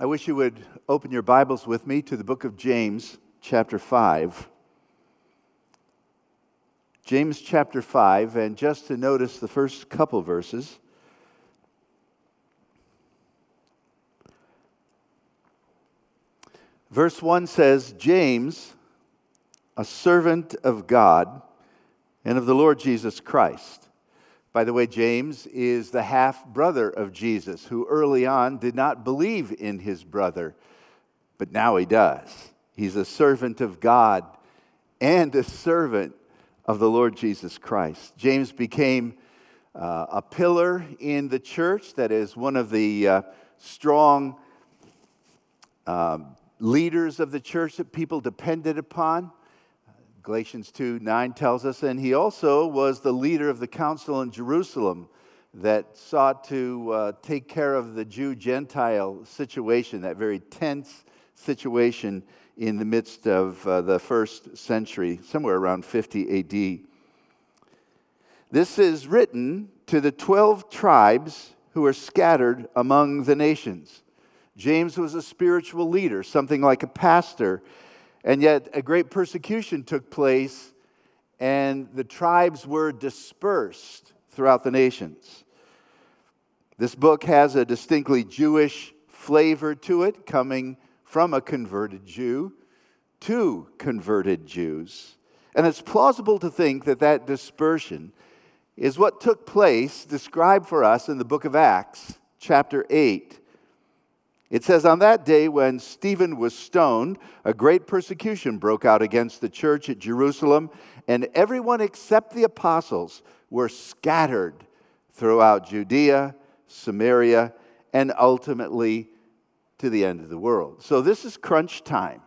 I wish you would open your Bibles with me to the book of James, chapter 5. James chapter 5, and just to notice the first couple verses. Verse 1 says, James, a servant of God and of the Lord Jesus Christ. By the way, James is the half brother of Jesus, who early on did not believe in his brother, but now he does. He's a servant of God and a servant of the Lord Jesus Christ. James became uh, a pillar in the church, that is, one of the uh, strong um, leaders of the church that people depended upon. Galatians 2 9 tells us, and he also was the leader of the council in Jerusalem that sought to uh, take care of the Jew Gentile situation, that very tense situation in the midst of uh, the first century, somewhere around 50 AD. This is written to the 12 tribes who are scattered among the nations. James was a spiritual leader, something like a pastor, and yet a great persecution took place, and the tribes were dispersed throughout the nations. This book has a distinctly Jewish flavor to it, coming from a converted Jew to converted Jews. And it's plausible to think that that dispersion is what took place, described for us in the book of Acts, chapter 8. It says, On that day when Stephen was stoned, a great persecution broke out against the church at Jerusalem, and everyone except the apostles were scattered throughout Judea, Samaria, and ultimately to the end of the world. So this is crunch time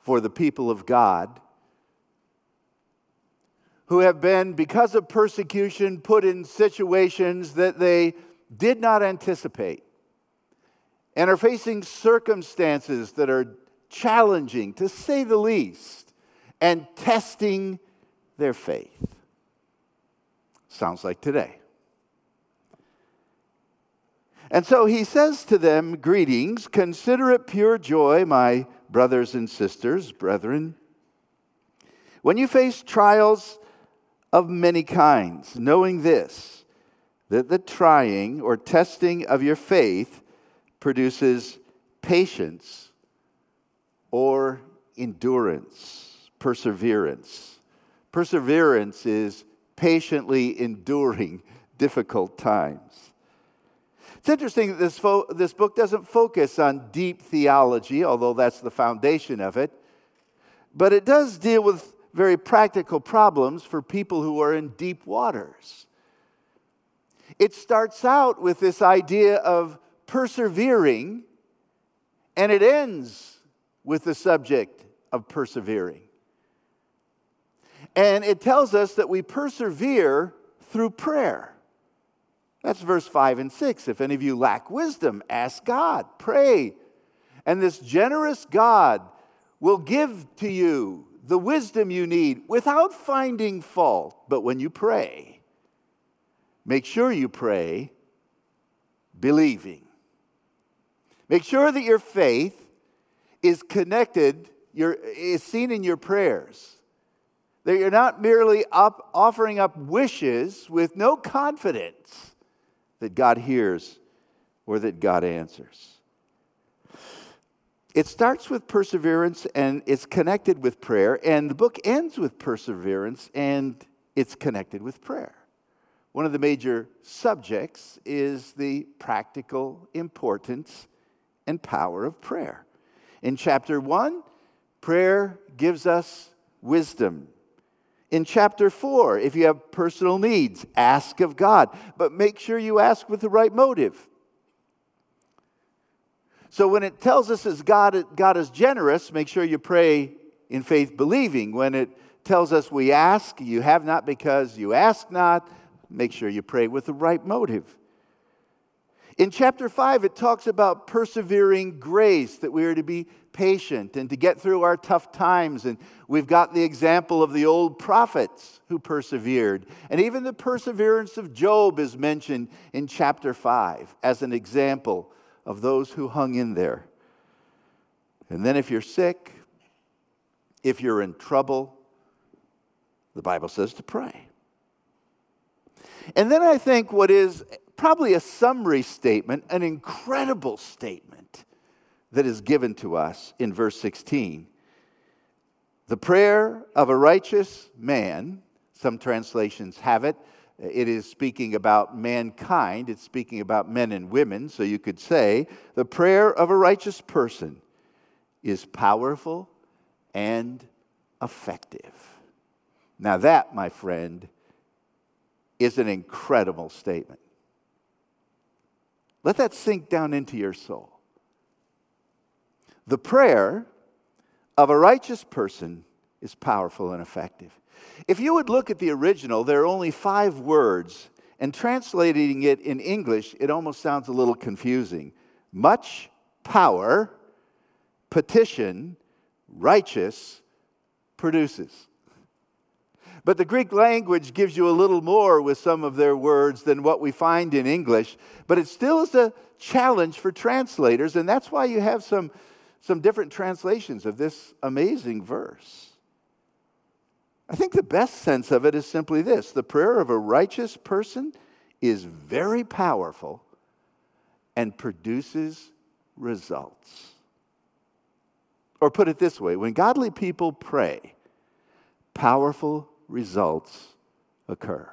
for the people of God who have been, because of persecution, put in situations that they did not anticipate and are facing circumstances that are challenging, to say the least, and testing their faith. Sounds like today. And so he says to them, Greetings, consider it pure joy, my brothers and sisters, brethren, when you face trials of many kinds, knowing this, that the trying or testing of your faith produces patience or endurance, perseverance. Perseverance is patiently enduring difficult times. It's interesting that this, fo- this book doesn't focus on deep theology, although that's the foundation of it, but it does deal with very practical problems for people who are in deep waters. It starts out with this idea of persevering, and it ends with the subject of persevering. And it tells us that we persevere through prayer. That's verse 5 and 6. If any of you lack wisdom, ask God, pray. And this generous God will give to you the wisdom you need without finding fault. But when you pray, make sure you pray believing. Make sure that your faith is connected, your, is seen in your prayers. That you're not merely up, offering up wishes with no confidence that God hears or that God answers. It starts with perseverance and it's connected with prayer, and the book ends with perseverance and it's connected with prayer. One of the major subjects is the practical importance and power of prayer. In chapter 1, prayer gives us wisdom. In chapter 4, if you have personal needs, ask of God, but make sure you ask with the right motive. So when it tells us as God, God is generous, make sure you pray in faith believing. When it tells us we ask, you have not because you ask not, make sure you pray with the right motive. In chapter 5, it talks about persevering grace, that we are to be patient and to get through our tough times. And we've got the example of the old prophets who persevered. And even the perseverance of Job is mentioned in chapter 5 as an example of those who hung in there. And then, if you're sick, if you're in trouble, the Bible says to pray. And then I think what is probably a summary statement, an incredible statement that is given to us in verse 16. The prayer of a righteous man, some translations have it, it is speaking about mankind, it's speaking about men and women. So you could say the prayer of a righteous person is powerful and effective. Now, that, my friend, is an incredible statement. Let that sink down into your soul. The prayer of a righteous person is powerful and effective. If you would look at the original, there are only five words, and translating it in English, it almost sounds a little confusing. Much power, petition, righteous, produces. But the Greek language gives you a little more with some of their words than what we find in English, but it still is a challenge for translators, and that's why you have some, some different translations of this amazing verse. I think the best sense of it is simply this the prayer of a righteous person is very powerful and produces results. Or put it this way when godly people pray, powerful results occur.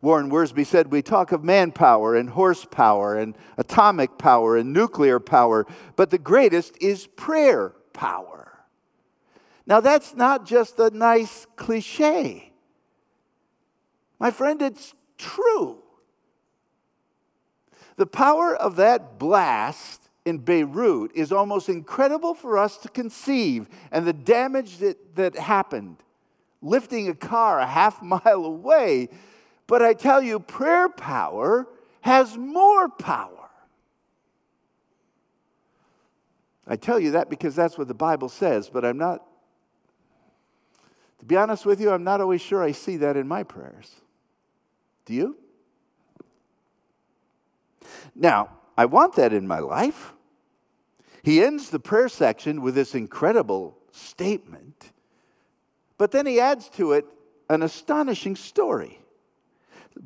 Warren Wiersbe said, We talk of manpower and horsepower and atomic power and nuclear power, but the greatest is prayer power. Now, that's not just a nice cliche. My friend, it's true. The power of that blast in Beirut is almost incredible for us to conceive, and the damage that, that happened, lifting a car a half mile away. But I tell you, prayer power has more power. I tell you that because that's what the Bible says, but I'm not to be honest with you, I'm not always sure I see that in my prayers. Do you? Now, I want that in my life. He ends the prayer section with this incredible statement, but then he adds to it an astonishing story.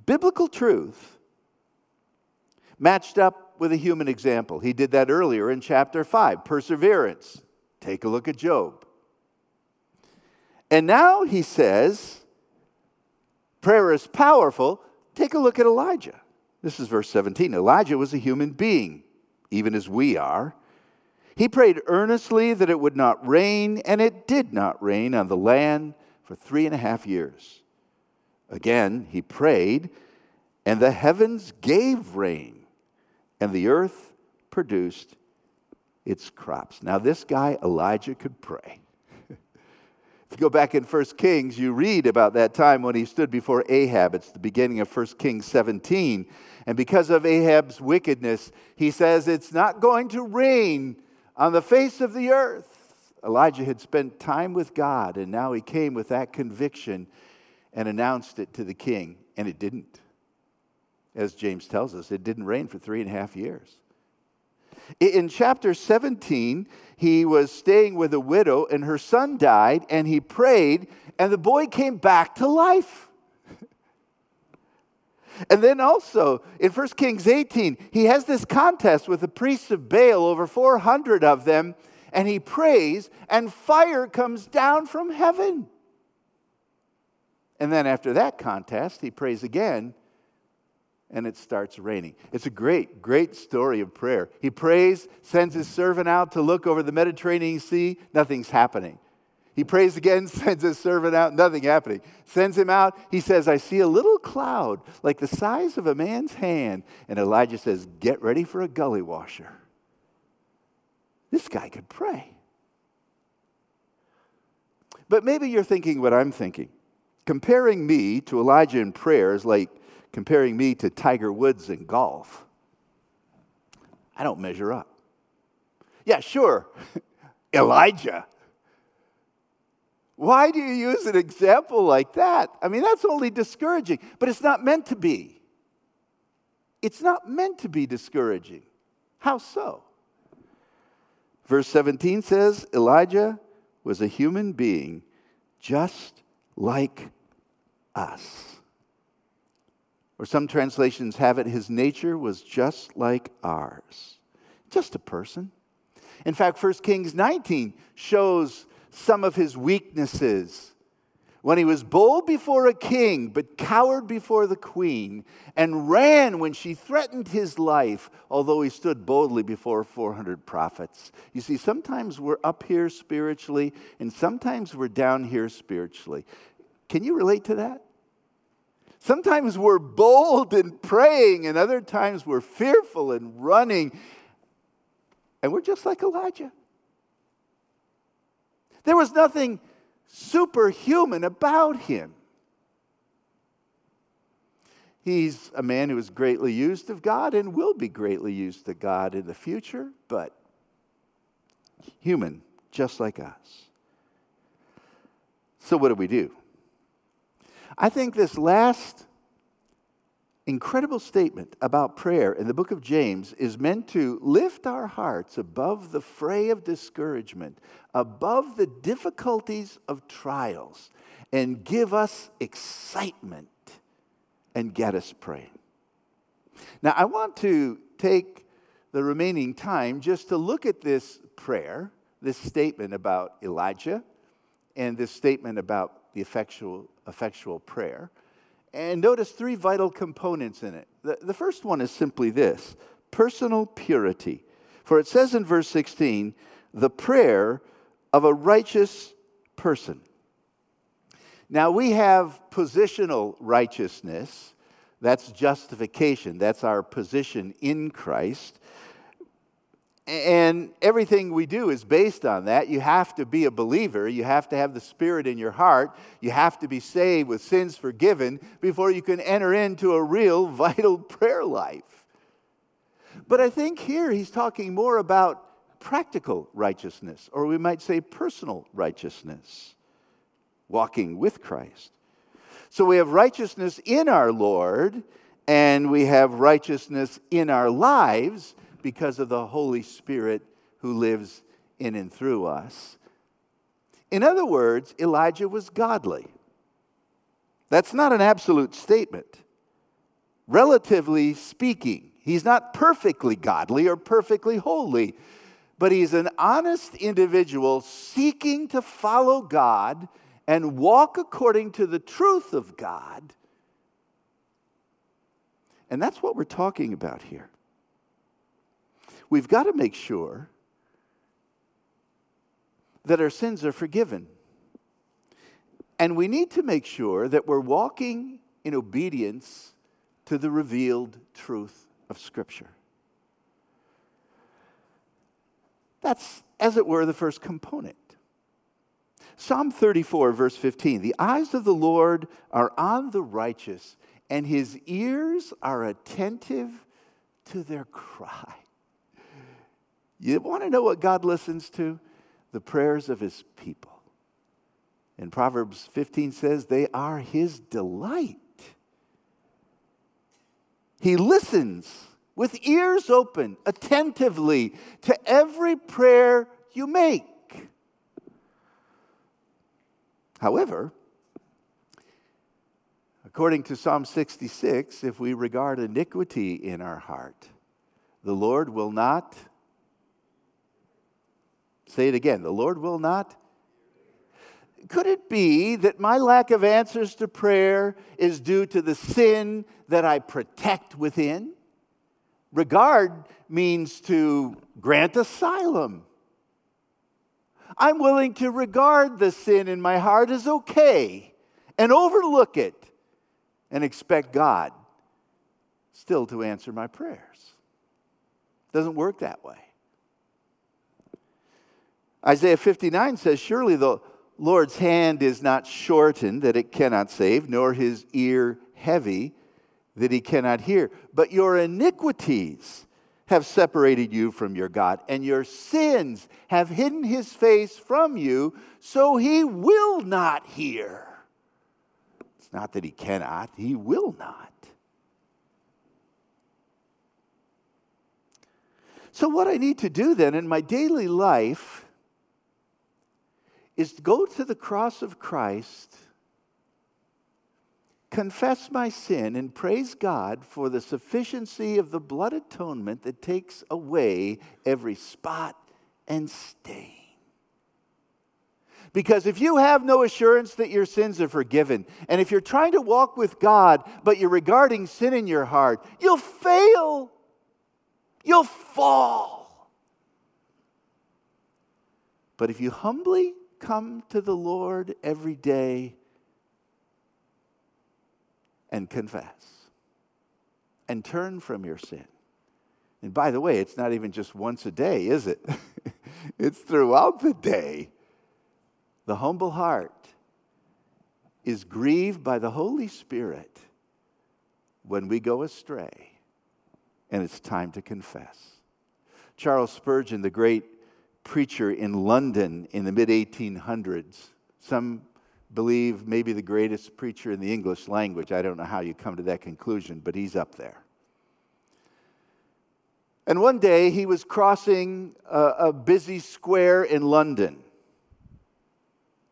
Biblical truth matched up with a human example. He did that earlier in chapter 5, perseverance. Take a look at Job. And now he says, prayer is powerful. Take a look at Elijah. This is verse 17. Elijah was a human being, even as we are. He prayed earnestly that it would not rain, and it did not rain on the land for three and a half years. Again, he prayed, and the heavens gave rain, and the earth produced its crops. Now, this guy, Elijah, could pray. If you go back in 1 Kings, you read about that time when he stood before Ahab. It's the beginning of 1 Kings 17. And because of Ahab's wickedness, he says, It's not going to rain on the face of the earth. Elijah had spent time with God, and now he came with that conviction and announced it to the king, and it didn't. As James tells us, it didn't rain for three and a half years. In chapter 17, he was staying with a widow, and her son died, and he prayed, and the boy came back to life. And then also in 1 Kings 18, he has this contest with the priests of Baal, over 400 of them, and he prays, and fire comes down from heaven. And then after that contest, he prays again, and it starts raining. It's a great, great story of prayer. He prays, sends his servant out to look over the Mediterranean Sea, nothing's happening. He prays again, sends his servant out, nothing happening. Sends him out, he says, I see a little cloud like the size of a man's hand. And Elijah says, Get ready for a gully washer. This guy could pray. But maybe you're thinking what I'm thinking. Comparing me to Elijah in prayer is like comparing me to Tiger Woods in golf. I don't measure up. Yeah, sure, Elijah. Why do you use an example like that? I mean, that's only discouraging, but it's not meant to be. it's not meant to be discouraging. How so? Verse 17 says Elijah was a human being just like us. Or some translations have it, his nature was just like ours. Just a person. In fact, 1 Kings 19 shows some of his weaknesses when he was bold before a king, but cowered before the queen, and ran when she threatened his life, although he stood boldly before 400 prophets. You see, sometimes we're up here spiritually, and sometimes we're down here spiritually. Can you relate to that? Sometimes we're bold in praying, and other times we're fearful and running. And we're just like Elijah. There was nothing superhuman about him. He's a man who is greatly used of God and will be greatly used of God in the future, but human, just like us. So, what do we do? I think this last incredible statement about prayer in the book of James is meant to lift our hearts above the fray of discouragement, above the difficulties of trials, and give us excitement and get us praying. Now, I want to take the remaining time just to look at this prayer, this statement about Elijah, and this statement about the effectual, effectual prayer. And notice three vital components in it. The, the first one is simply this personal purity. For it says in verse 16, the prayer of a righteous person. Now we have positional righteousness. That's justification. That's our position in Christ. And everything we do is based on that. You have to be a believer. You have to have the Spirit in your heart. You have to be saved with sins forgiven before you can enter into a real vital prayer life. But I think here he's talking more about practical righteousness, or we might say personal righteousness, walking with Christ. So we have righteousness in our Lord, and we have righteousness in our lives because of the Holy Spirit who lives in and through us. In other words, Elijah was godly. That's not an absolute statement. Relatively speaking, he's not perfectly godly or perfectly holy, but he's an honest individual seeking to follow God and walk according to the truth of God. And that's what we're talking about here we've got to make sure that our sins are forgiven. And we need to make sure that we're walking in obedience to the revealed truth of Scripture. That's, as it were, the first component. Psalm 34, verse 15 The eyes of the Lord are on the righteous, and his ears are attentive to their cry. You want to know what God listens to? The prayers of his people. And Proverbs 15 says they are his delight. He listens with ears open, attentively to every prayer you make. However, according to Psalm 66, if we regard iniquity in our heart, the Lord will not Say it again the Lord will not. Could it be that my lack of answers to prayer is due to the sin that I protect within? Regard means to grant asylum. I'm willing to regard the sin in my heart as okay and overlook it and expect God still to answer my prayers. Doesn't work that way. Isaiah 59 says, Surely the Lord's hand is not shortened that it cannot save, nor his ear heavy that he cannot hear. But your iniquities have separated you from your God, and your sins have hidden his face from you, so he will not hear. It's not that he cannot, he will not. So, what I need to do then in my daily life is to go to the cross of Christ, confess my sin, and praise God for the sufficiency of the blood atonement that takes away every spot and stain. Because if you have no assurance that your sins are forgiven, and if you're trying to walk with God, but you're regarding sin in your heart, you'll fail. You'll fall. But if you humbly come to the Lord every day and confess and turn from your sin. And by the way, it's not even just once a day, is it? it's throughout the day. The humble heart is grieved by the Holy Spirit when we go astray, and it's time to confess. Charles Spurgeon, the great preacher in London in the mid 1800s. Some believe maybe the greatest preacher in the English language. I don't know how you come to that conclusion, but he's up there. And one day he was crossing a, a busy square in London.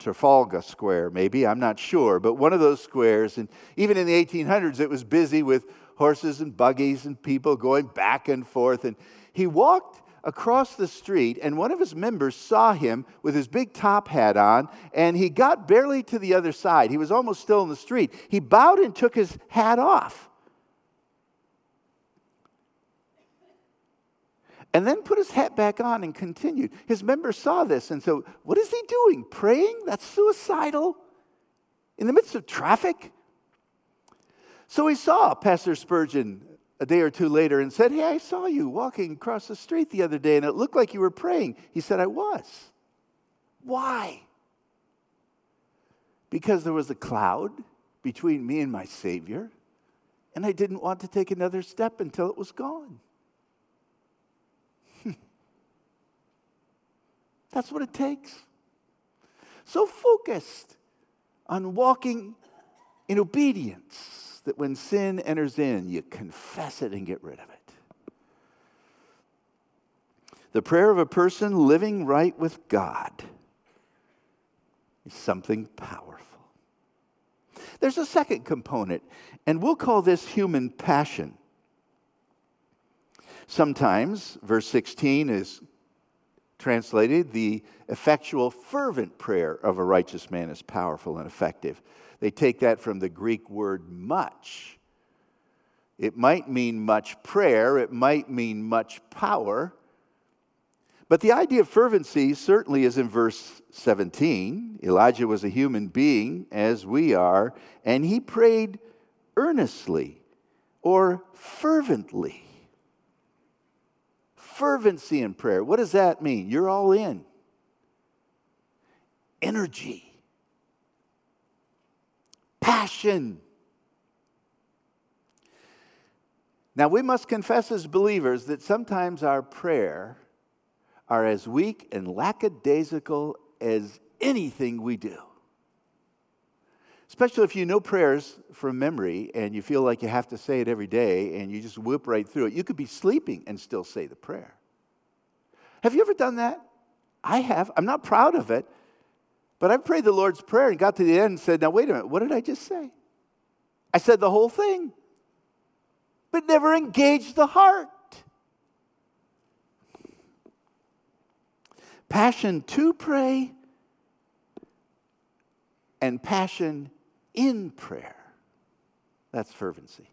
Trafalgar Square, maybe, I'm not sure, but one of those squares. And even in the 1800s, it was busy with horses and buggies and people going back and forth. And he walked across the street, and one of his members saw him with his big top hat on, and he got barely to the other side. He was almost still in the street. He bowed and took his hat off. And then put his hat back on and continued. His member saw this and said, What is he doing? Praying? That's suicidal. In the midst of traffic? So he saw Pastor Spurgeon a day or two later and said, Hey, I saw you walking across the street the other day and it looked like you were praying. He said, I was. Why? Because there was a cloud between me and my Savior, and I didn't want to take another step until it was gone. That's what it takes. So focused on walking in obedience that when sin enters in, you confess it and get rid of it. The prayer of a person living right with God is something powerful. There's a second component, and we'll call this human passion. Sometimes, verse 16 is translated, the effectual, fervent prayer of a righteous man is powerful and effective. They take that from the Greek word much. It might mean much prayer, it might mean much power. But the idea of fervency certainly is in verse 17. Elijah was a human being, as we are, and he prayed earnestly or fervently. Fervency in prayer. What does that mean? You're all in. Energy passion. Now, we must confess as believers that sometimes our prayer are as weak and lackadaisical as anything we do. Especially if you know prayers from memory and you feel like you have to say it every day and you just whip right through it. You could be sleeping and still say the prayer. Have you ever done that? I have. I'm not proud of it, but I prayed the Lord's Prayer and got to the end and said, Now, wait a minute, what did I just say? I said the whole thing, but never engaged the heart. Passion to pray and passion in prayer. That's fervency.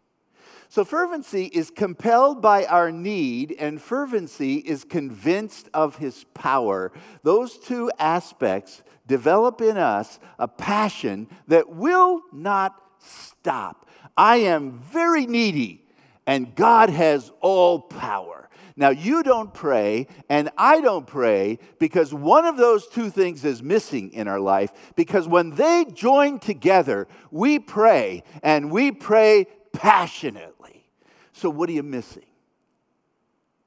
So, fervency is compelled by our need, and fervency is convinced of his power. Those two aspects develop in us a passion that will not stop. I am very needy, and God has all power. Now, you don't pray, and I don't pray because one of those two things is missing in our life. Because when they join together, we pray, and we pray passionately. So, what are you missing?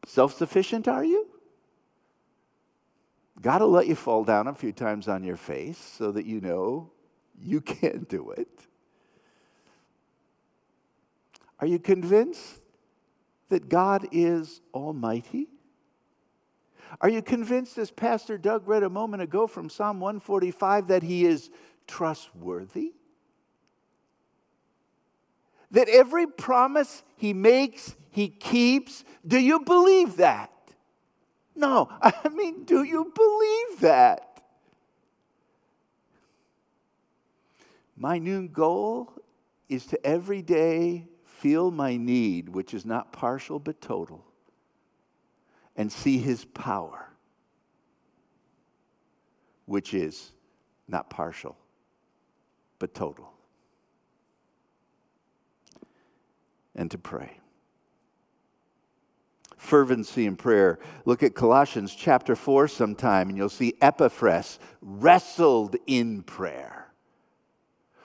Self sufficient, are you? God will let you fall down a few times on your face so that you know you can't do it. Are you convinced that God is almighty? Are you convinced, as Pastor Doug read a moment ago from Psalm 145, that he is trustworthy? That every promise he makes, he keeps? Do you believe that? No, I mean, do you believe that? My new goal is to every day feel my need, which is not partial but total, and see his power, which is not partial but total. And to pray fervency in prayer. Look at Colossians chapter 4 sometime, and you'll see Epaphras wrestled in prayer.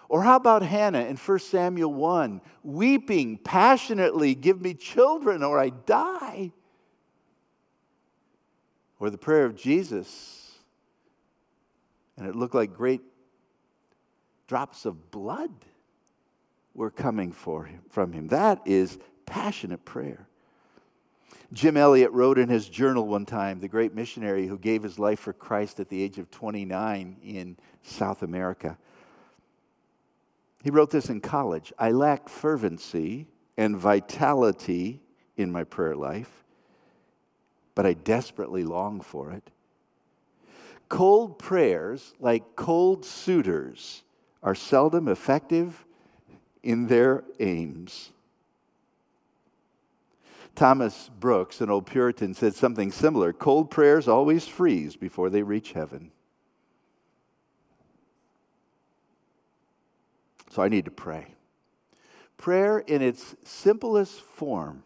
Or how about Hannah in 1 Samuel 1, weeping passionately, Give me children or I die? Or the prayer of Jesus, and it looked like great drops of blood were coming for him, from him. That is passionate prayer. Jim Elliot wrote in his journal one time, the great missionary who gave his life for Christ at the age of 29 in South America. He wrote this in college I lack fervency and vitality in my prayer life, but I desperately long for it. Cold prayers, like cold suitors, are seldom effective in their aims. Thomas Brooks, an old Puritan, said something similar cold prayers always freeze before they reach heaven. So I need to pray. Prayer, in its simplest form,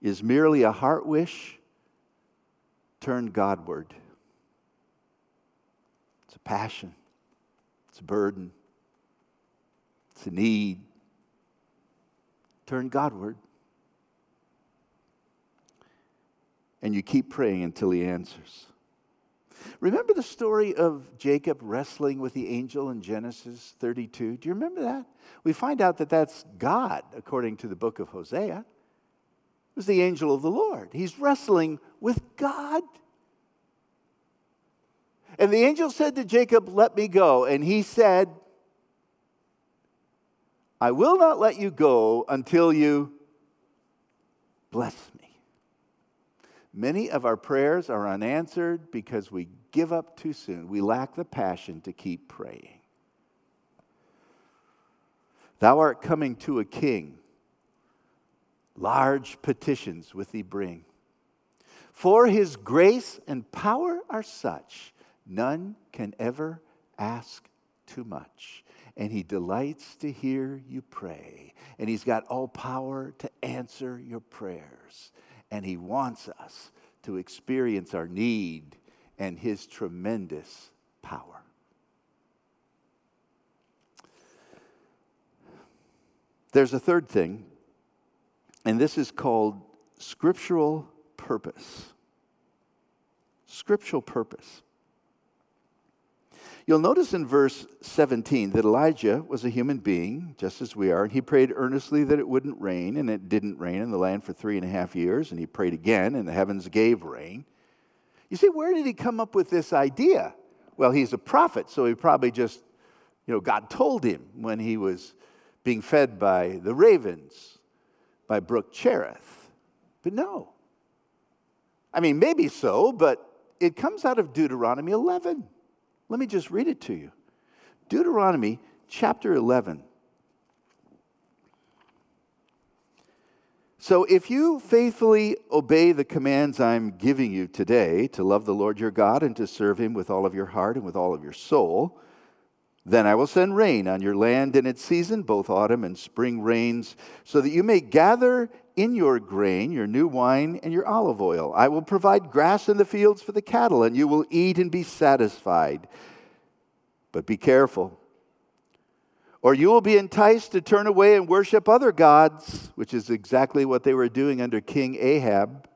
is merely a heart wish turned Godward. It's a passion, it's a burden, a need. Turn Godward. and you keep praying until he answers. Remember the story of Jacob wrestling with the angel in Genesis 32? Do you remember that? We find out that that's God, according to the book of Hosea. It was the angel of the Lord. He's wrestling with God. And the angel said to Jacob, Let me go. And he said, I will not let you go until you bless me. Many of our prayers are unanswered because we give up too soon. We lack the passion to keep praying. Thou art coming to a king. Large petitions with thee bring. For his grace and power are such, none can ever ask too much. And he delights to hear you pray. And he's got all power to answer your prayers and He wants us to experience our need and His tremendous power. There's a third thing, and this is called scriptural purpose. Scriptural purpose. You'll notice in verse 17 that Elijah was a human being, just as we are, and he prayed earnestly that it wouldn't rain, and it didn't rain in the land for three and a half years, and he prayed again, and the heavens gave rain. You see, where did he come up with this idea? Well, he's a prophet, so he probably just, you know, God told him when he was being fed by the ravens, by Brook Cherith. But no. I mean, maybe so, but it comes out of Deuteronomy 11. Let me just read it to you Deuteronomy chapter 11. So, if you faithfully obey the commands I'm giving you today to love the Lord your God and to serve him with all of your heart and with all of your soul, then I will send rain on your land in its season, both autumn and spring rains, so that you may gather in your grain, your new wine, and your olive oil. I will provide grass in the fields for the cattle, and you will eat and be satisfied. But be careful, or you will be enticed to turn away and worship other gods, which is exactly what they were doing under King Ahab.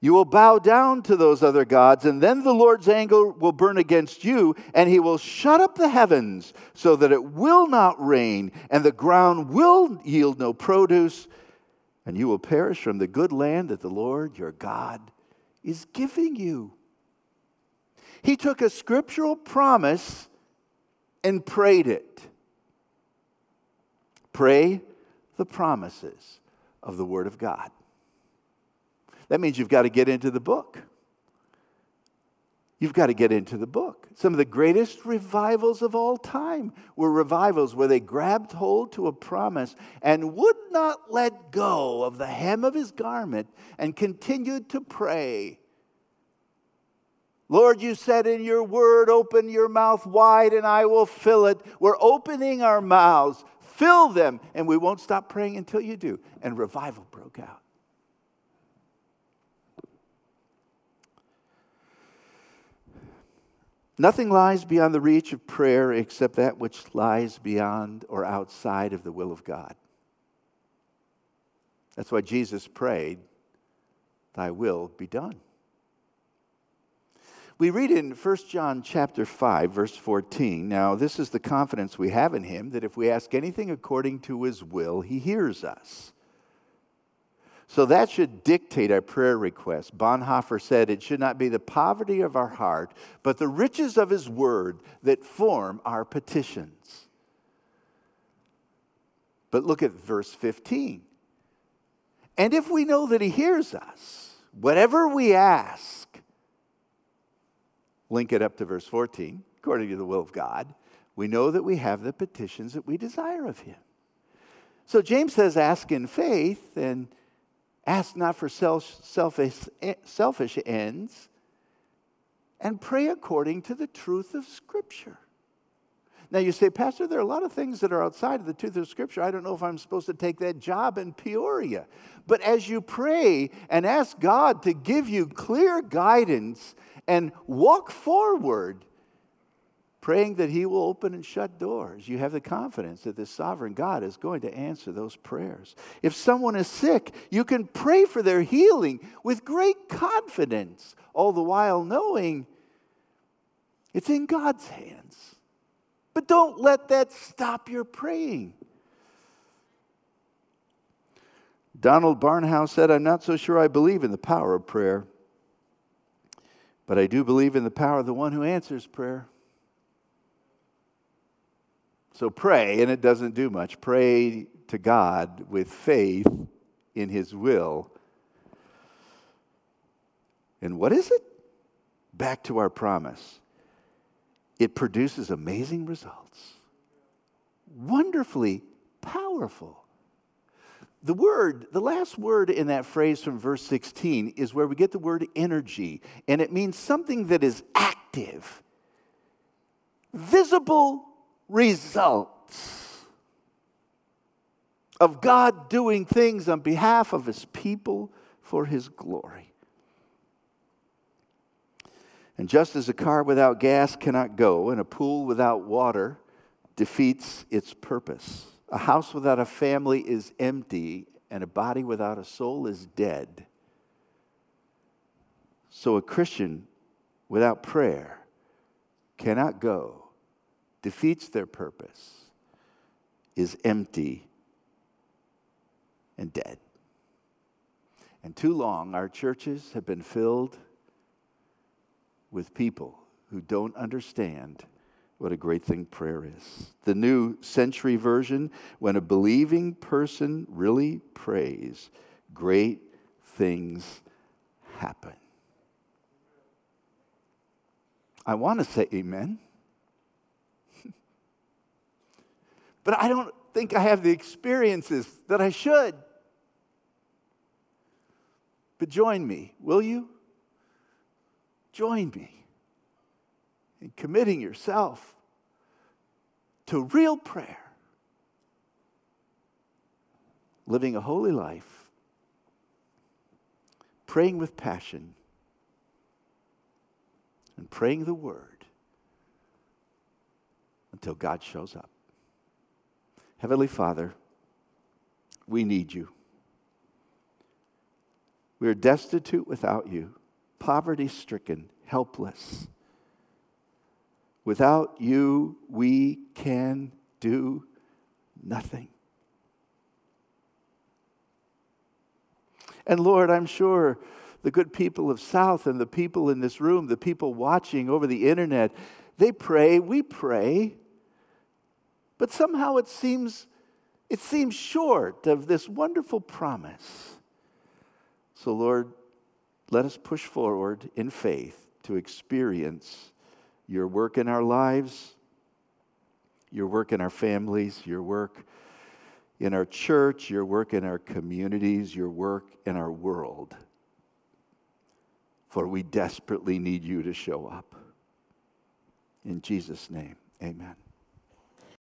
You will bow down to those other gods, and then the Lord's anger will burn against you, and he will shut up the heavens so that it will not rain, and the ground will yield no produce, and you will perish from the good land that the Lord your God is giving you. He took a scriptural promise and prayed it. Pray the promises of the Word of God. That means you've got to get into the book. You've got to get into the book. Some of the greatest revivals of all time were revivals where they grabbed hold to a promise and would not let go of the hem of his garment and continued to pray. Lord, you said in your word, open your mouth wide and I will fill it. We're opening our mouths, fill them, and we won't stop praying until you do. And revival broke out. Nothing lies beyond the reach of prayer except that which lies beyond or outside of the will of God. That's why Jesus prayed, Thy will be done. We read in 1 John chapter 5 verse 14. Now, this is the confidence we have in him that if we ask anything according to his will, he hears us. So that should dictate our prayer requests. Bonhoeffer said it should not be the poverty of our heart, but the riches of His Word that form our petitions. But look at verse 15. And if we know that He hears us, whatever we ask, link it up to verse 14, according to the will of God, we know that we have the petitions that we desire of Him. So James says, ask in faith, and Ask not for selfish, eh, selfish ends, and pray according to the truth of Scripture. Now, you say, Pastor, there are a lot of things that are outside of the truth of Scripture. I don't know if I'm supposed to take that job in Peoria. But as you pray and ask God to give you clear guidance and walk forward, praying that He will open and shut doors, you have the confidence that the sovereign God is going to answer those prayers. If someone is sick, you can pray for their healing with great confidence, all the while knowing it's in God's hands. But don't let that stop your praying. Donald Barnhouse said, I'm not so sure I believe in the power of prayer, but I do believe in the power of the one who answers prayer. So pray, and it doesn't do much. Pray to God with faith in His will. And what is it? Back to our promise. It produces amazing results, wonderfully powerful. The word, the last word in that phrase from verse 16 is where we get the word energy, and it means something that is active, visible results of God doing things on behalf of his people for his glory. And just as a car without gas cannot go, and a pool without water defeats its purpose, a house without a family is empty, and a body without a soul is dead. So a Christian without prayer cannot go defeats their purpose, is empty and dead. And too long, our churches have been filled with people who don't understand what a great thing prayer is. The New Century Version, when a believing person really prays, great things happen. I want to say amen. But I don't think I have the experiences that I should. But join me, will you? Join me in committing yourself to real prayer, living a holy life, praying with passion, and praying the word until God shows up. Heavenly Father, we need you. We are destitute without you, poverty stricken, helpless. Without you, we can do nothing. And Lord, I'm sure the good people of South and the people in this room, the people watching over the internet, they pray, we pray. But somehow it seems it seems short of this wonderful promise. So Lord, let us push forward in faith to experience your work in our lives, your work in our families, your work in our church, your work in our communities, your work in our world. For we desperately need you to show up. In Jesus' name, amen.